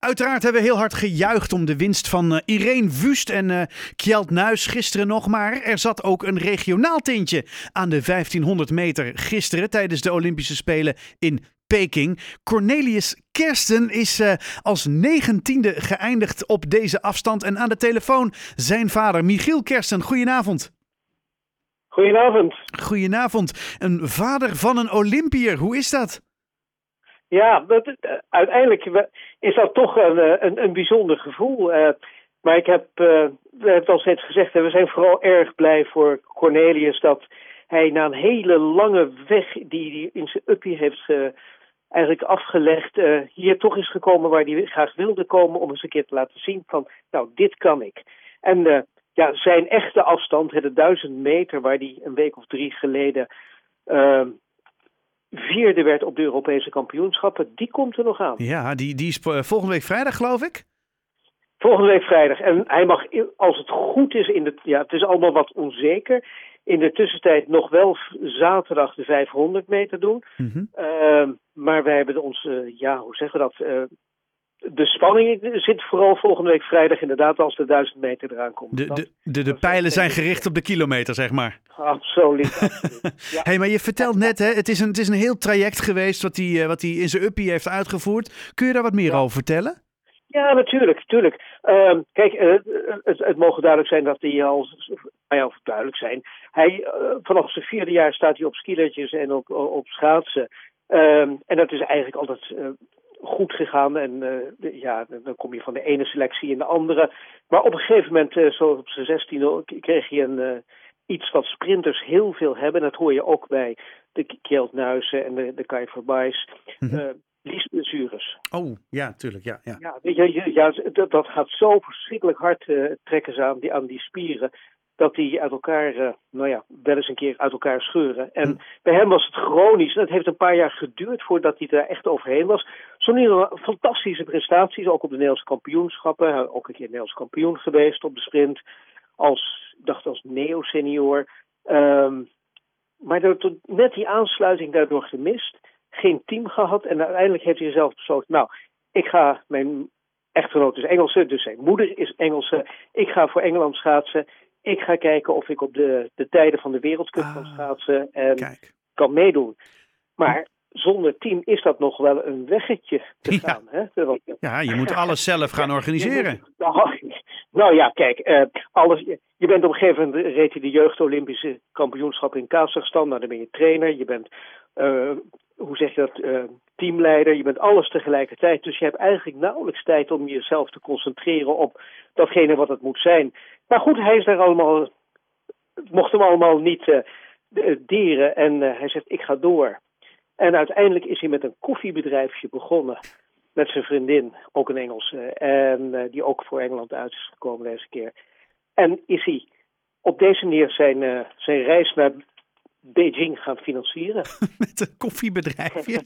Uiteraard hebben we heel hard gejuicht om de winst van uh, Irene Wust en uh, Kjeld Nuis gisteren nog. Maar er zat ook een regionaal tintje aan de 1500 meter gisteren tijdens de Olympische Spelen in Peking. Cornelius Kersten is uh, als negentiende geëindigd op deze afstand. En aan de telefoon zijn vader Michiel Kersten. Goedenavond. Goedenavond. Goedenavond. Een vader van een Olympier, hoe is dat? Ja, dat, uiteindelijk is dat toch een, eh, een, een bijzonder gevoel. Uh, maar ik heb, uh, we hebben het al steeds gezegd, we zijn vooral erg blij voor Cornelius dat hij na een hele lange weg die hij in zijn uppie heeft ge, eigenlijk afgelegd, hier toch is gekomen waar hij graag wilde komen om eens een keer te laten zien van, nou, dit kan ik. En ja, zijn echte afstand, de duizend meter waar hij een week of drie geleden vierde werd op de Europese kampioenschappen, die komt er nog aan. Ja, die, die is volgende week vrijdag, geloof ik? Volgende week vrijdag. En hij mag, als het goed is, in de, ja, het is allemaal wat onzeker. In de tussentijd nog wel zaterdag de 500 meter doen. Mm -hmm. uh, maar wij hebben ons, uh, ja, hoe zeggen we dat? Uh, de spanning zit vooral volgende week vrijdag inderdaad als de 1000 meter eraan komt. De, de, de, de pijlen zijn gericht op de kilometer, zeg maar. Absoluut. absoluut. Ja. hey, maar je vertelt net, hè, het, is een, het is een heel traject geweest wat hij wat hij in zijn uppie heeft uitgevoerd. Kun je daar wat meer ja. over vertellen? Ja, natuurlijk. natuurlijk. Uh, kijk, uh, het, het mogen duidelijk zijn dat hij al, nou ja, duidelijk zijn. Hij, uh, vanaf zijn vierde jaar staat hij op skielertjes en op, op schaatsen. en dat is eigenlijk altijd goed gegaan. En uh, ja, dan kom je van de ene selectie in de andere. Maar op een gegeven moment, uh, zo op zijn zestiende, kreeg je een, uh, iets wat sprinters heel veel hebben. Dat hoor je ook bij de Kjeld Nuizen en de, de Kai Verbijs. Mm -hmm. Liesblessures. Oh, ja, tuurlijk. Ja, ja. ja, weet je, ja dat, dat gaat zo verschrikkelijk hard trekken ze aan die, aan die spieren dat die uit elkaar, uh, nou ja, wel eens een keer uit elkaar scheuren. En mm. bij hem was het chronisch. En het heeft een paar jaar geduurd voordat hij er echt overheen was. Zo'n fantastische prestaties, ook op de Nederlandse kampioenschappen. Ook een keer Nederlands kampioen geweest op de sprint. Als, ik dacht als neo-senior. Um, maar net die aansluiting daardoor gemist. Geen team gehad. En uiteindelijk heeft hij zelf besloten, nou, ik ga, mijn echtgenoot is Engelse, dus zijn moeder is Engelse. Ik ga voor Engeland schaatsen. Ik ga kijken of ik op de, de tijden van de wereldcup ah, kan schaatsen en kijk. kan meedoen. Maar zonder team is dat nog wel een weggetje te ja. gaan. Hè? Want, ja, je moet alles zelf gaan organiseren. Nou, nou, ja, kijk, uh, alles, je bent op een gegeven moment reed je de jeugd Olympische kampioenschap in Kazachstan. Nou, dan ben je trainer, je bent, uh, hoe zeg je dat, uh, teamleider. Je bent alles tegelijkertijd. Dus je hebt eigenlijk nauwelijks tijd om jezelf te concentreren op datgene wat het moet zijn. Maar goed, hij is daar allemaal, mocht hem allemaal niet uh, deren. En uh, hij zegt, ik ga door. En uiteindelijk is hij met een koffiebedrijfje begonnen. Met zijn vriendin, ook een Engelse. En die ook voor Engeland uit is gekomen deze keer. En is hij op deze manier zijn, zijn reis naar Beijing gaan financieren. met een koffiebedrijfje?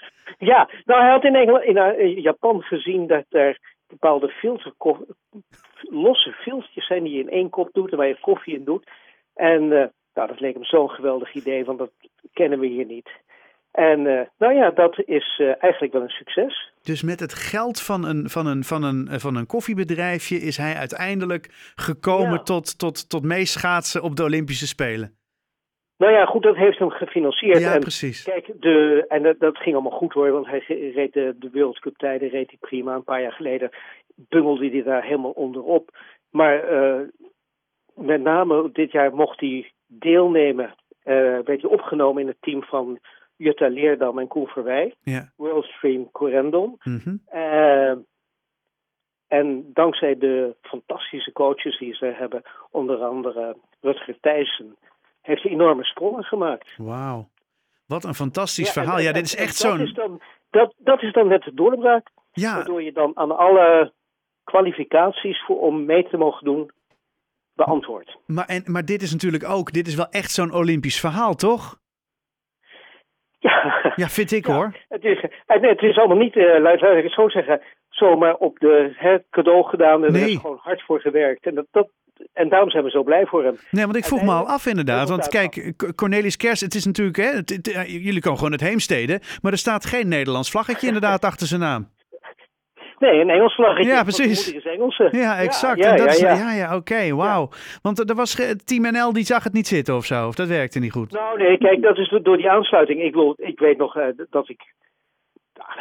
ja, nou hij had in, Engeland, in Japan gezien dat er bepaalde filter, losse filtertjes zijn die je in één kop doet en waar je koffie in doet. En uh, nou, dat leek hem zo'n geweldig idee, want dat kennen we hier niet. En uh, nou ja, dat is uh, eigenlijk wel een succes. Dus met het geld van een, van een, van een, van een koffiebedrijfje is hij uiteindelijk gekomen ja. tot, tot, tot meeschaatsen op de Olympische Spelen. Nou ja, goed, dat heeft hem gefinancierd. Ja, en precies. Kijk, de, en dat, dat, ging allemaal goed hoor, want hij reed de, de World Cup tijden reed hij prima. Een paar jaar geleden bungelde hij daar helemaal onderop. Maar uh, met name dit jaar mocht hij deelnemen, uh, werd hij opgenomen in het team van Jutta Leerdam en Koen Verwij. Ja. Worldstream Corendon. Mm -hmm. uh, en dankzij de fantastische coaches die ze hebben, onder andere Rutger Thijssen, heeft hij enorme sprongen gemaakt. Wauw. Wat een fantastisch ja, verhaal. En, ja, dit is echt zo'n... Dat, dat is dan net de doorbraak. Ja. Waardoor je dan aan alle kwalificaties voor, om mee te mogen doen beantwoord. Maar, en, maar dit is natuurlijk ook, dit is wel echt zo'n Olympisch verhaal, toch? Ja, ja vind ik ja, hoor. Het is, het is allemaal niet, uh, laat ik het zo zeggen, zomaar op de hè, cadeau gedaan. En nee. er is gewoon hard voor gewerkt. En dat, dat, en daarom zijn we zo blij voor hem. Nee, want ik vroeg me al af inderdaad. Want kijk, Cornelis Kers, het is natuurlijk, hè, het, het, jullie komen gewoon het Heemstede. Maar er staat geen Nederlands vlaggetje inderdaad achter zijn naam. Nee, een Engels vlaggetje. Ja, precies. Is Engelse. Ja, exact. Ja, ja, ja, ja. ja, oké, wauw. Want er was Team NL die zag het niet zitten of zo, of dat werkte niet goed? Nou nee, kijk, dat is door die aansluiting. Ik, wil, ik weet nog uh, dat ik,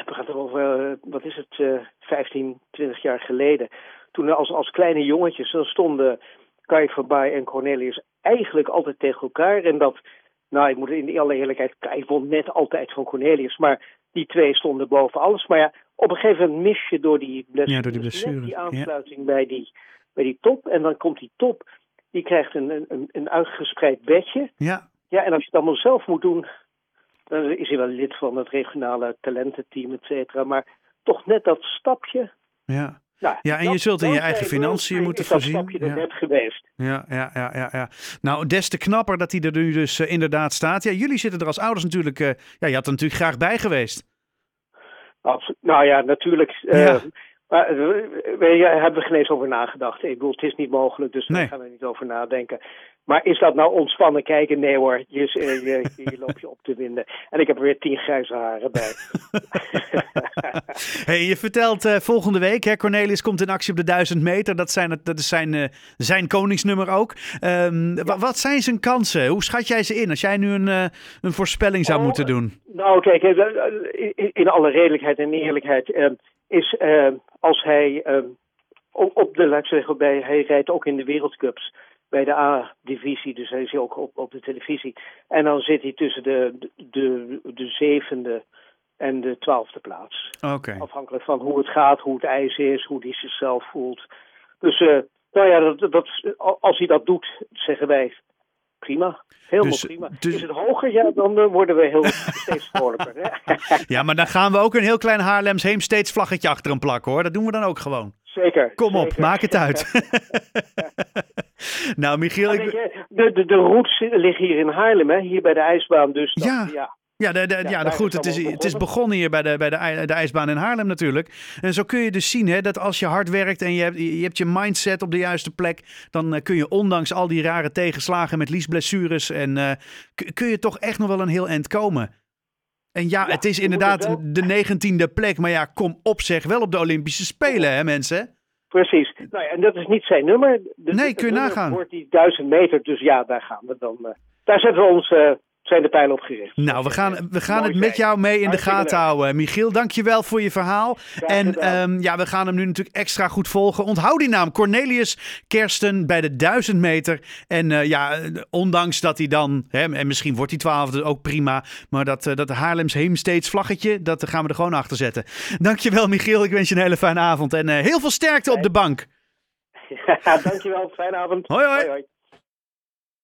we gaan het over, uh, wat is het, uh, 15, 20 jaar geleden. Toen als, als kleine jongetjes, dan stonden Kai voorbij en Cornelius eigenlijk altijd tegen elkaar. En dat, nou ik moet in alle eerlijkheid, Kai vond net altijd van Cornelius, maar die twee stonden boven alles. Maar ja, op een gegeven moment mis je door die blessure, ja, door die, blessure. die aansluiting ja. bij, die, bij die top. En dan komt die top, die krijgt een, een, een uitgespreid bedje. Ja. Ja, en als je het allemaal zelf moet doen, dan is hij wel lid van het regionale talententeam, et cetera. Maar toch net dat stapje. Ja. Nou, ja, en je zult in je eigen financiën moeten voorzien. Dat stapje er net geweest. Ja, ja, ja, ja, ja. Nou, des te knapper dat hij er nu dus uh, inderdaad staat. Ja, jullie zitten er als ouders natuurlijk... Uh, ja, je had er natuurlijk graag bij geweest. Absoluut. Nou ja, natuurlijk. Uh, ja. Maar we hebben er geen eens over nagedacht. Ik bedoel, het is niet mogelijk, dus nee. daar gaan we niet over nadenken. Maar is dat nou ontspannen kijken? Nee hoor, je, je, je loopt je op te winden. En ik heb er weer tien grijze haren bij. hey, je vertelt uh, volgende week, hè, Cornelis komt in actie op de 1000 meter. Dat, zijn, dat is zijn, uh, zijn koningsnummer ook. Um, ja. Wat zijn zijn kansen? Hoe schat jij ze in als jij nu een, uh, een voorspelling zou oh, moeten doen? Nou kijk, in, in alle redelijkheid en eerlijkheid ehm, is als hij op, op de, laat ik zeggen, bij, hij rijdt ook in de wereldcups bij de A-divisie, dus hij is ook op, op de televisie. En dan zit hij tussen de, de, de zevende en de twaalfde plaats. Okay. Afhankelijk van hoe het gaat, hoe het ijs is, hoe hij zichzelf voelt. Dus uh, nou ja, dat, dat, als hij dat doet, zeggen wij prima. Helemaal dus, prima. Dus... Is het hoger, ja, dan uh, worden we heel steeds vrolijker. ja, maar dan gaan we ook een heel klein Haarlems Heemsteeds vlaggetje achter hem plakken hoor. Dat doen we dan ook gewoon. Zeker. Kom op, zeker. maak het uit. nou, Michiel. Ik... Je, de, de, de roots liggen hier in Haarlem, hè? hier bij de ijsbaan. Dus dat, ja. ja. Ja, de, de, ja, ja goed, het is, het is begonnen hier bij, de, bij de, de ijsbaan in Haarlem natuurlijk. En zo kun je dus zien hè, dat als je hard werkt en je hebt, je hebt je mindset op de juiste plek, dan uh, kun je ondanks al die rare tegenslagen met liesblessures en uh, kun je toch echt nog wel een heel eind komen. En ja, ja het is inderdaad de negentiende plek, maar ja, kom op zeg, wel op de Olympische Spelen hè mensen. Precies. Nou ja, en dat is niet zijn nummer. De, nee, kun je nagaan. wordt die duizend meter, dus ja, daar gaan we dan. Uh, daar zetten we ons uh, zijn de pijlen op gericht. Nou, we gaan, we gaan het met jou mee in de gaten houden. Michiel, dankjewel voor je verhaal. en um, ja, we gaan hem nu natuurlijk extra goed volgen. Onthoud die naam, Cornelius Kersten bij de 1000 meter. En uh, ja, ondanks dat hij dan, hè, en misschien wordt hij twaalfde ook prima, maar dat, uh, dat Haarlems Heemsteeds vlaggetje, dat gaan we er gewoon achter zetten. Dankjewel Michiel, ik wens je een hele fijne avond en uh, heel veel sterkte op de bank. Ja, dankjewel, fijne avond. hoi. hoi. hoi, hoi.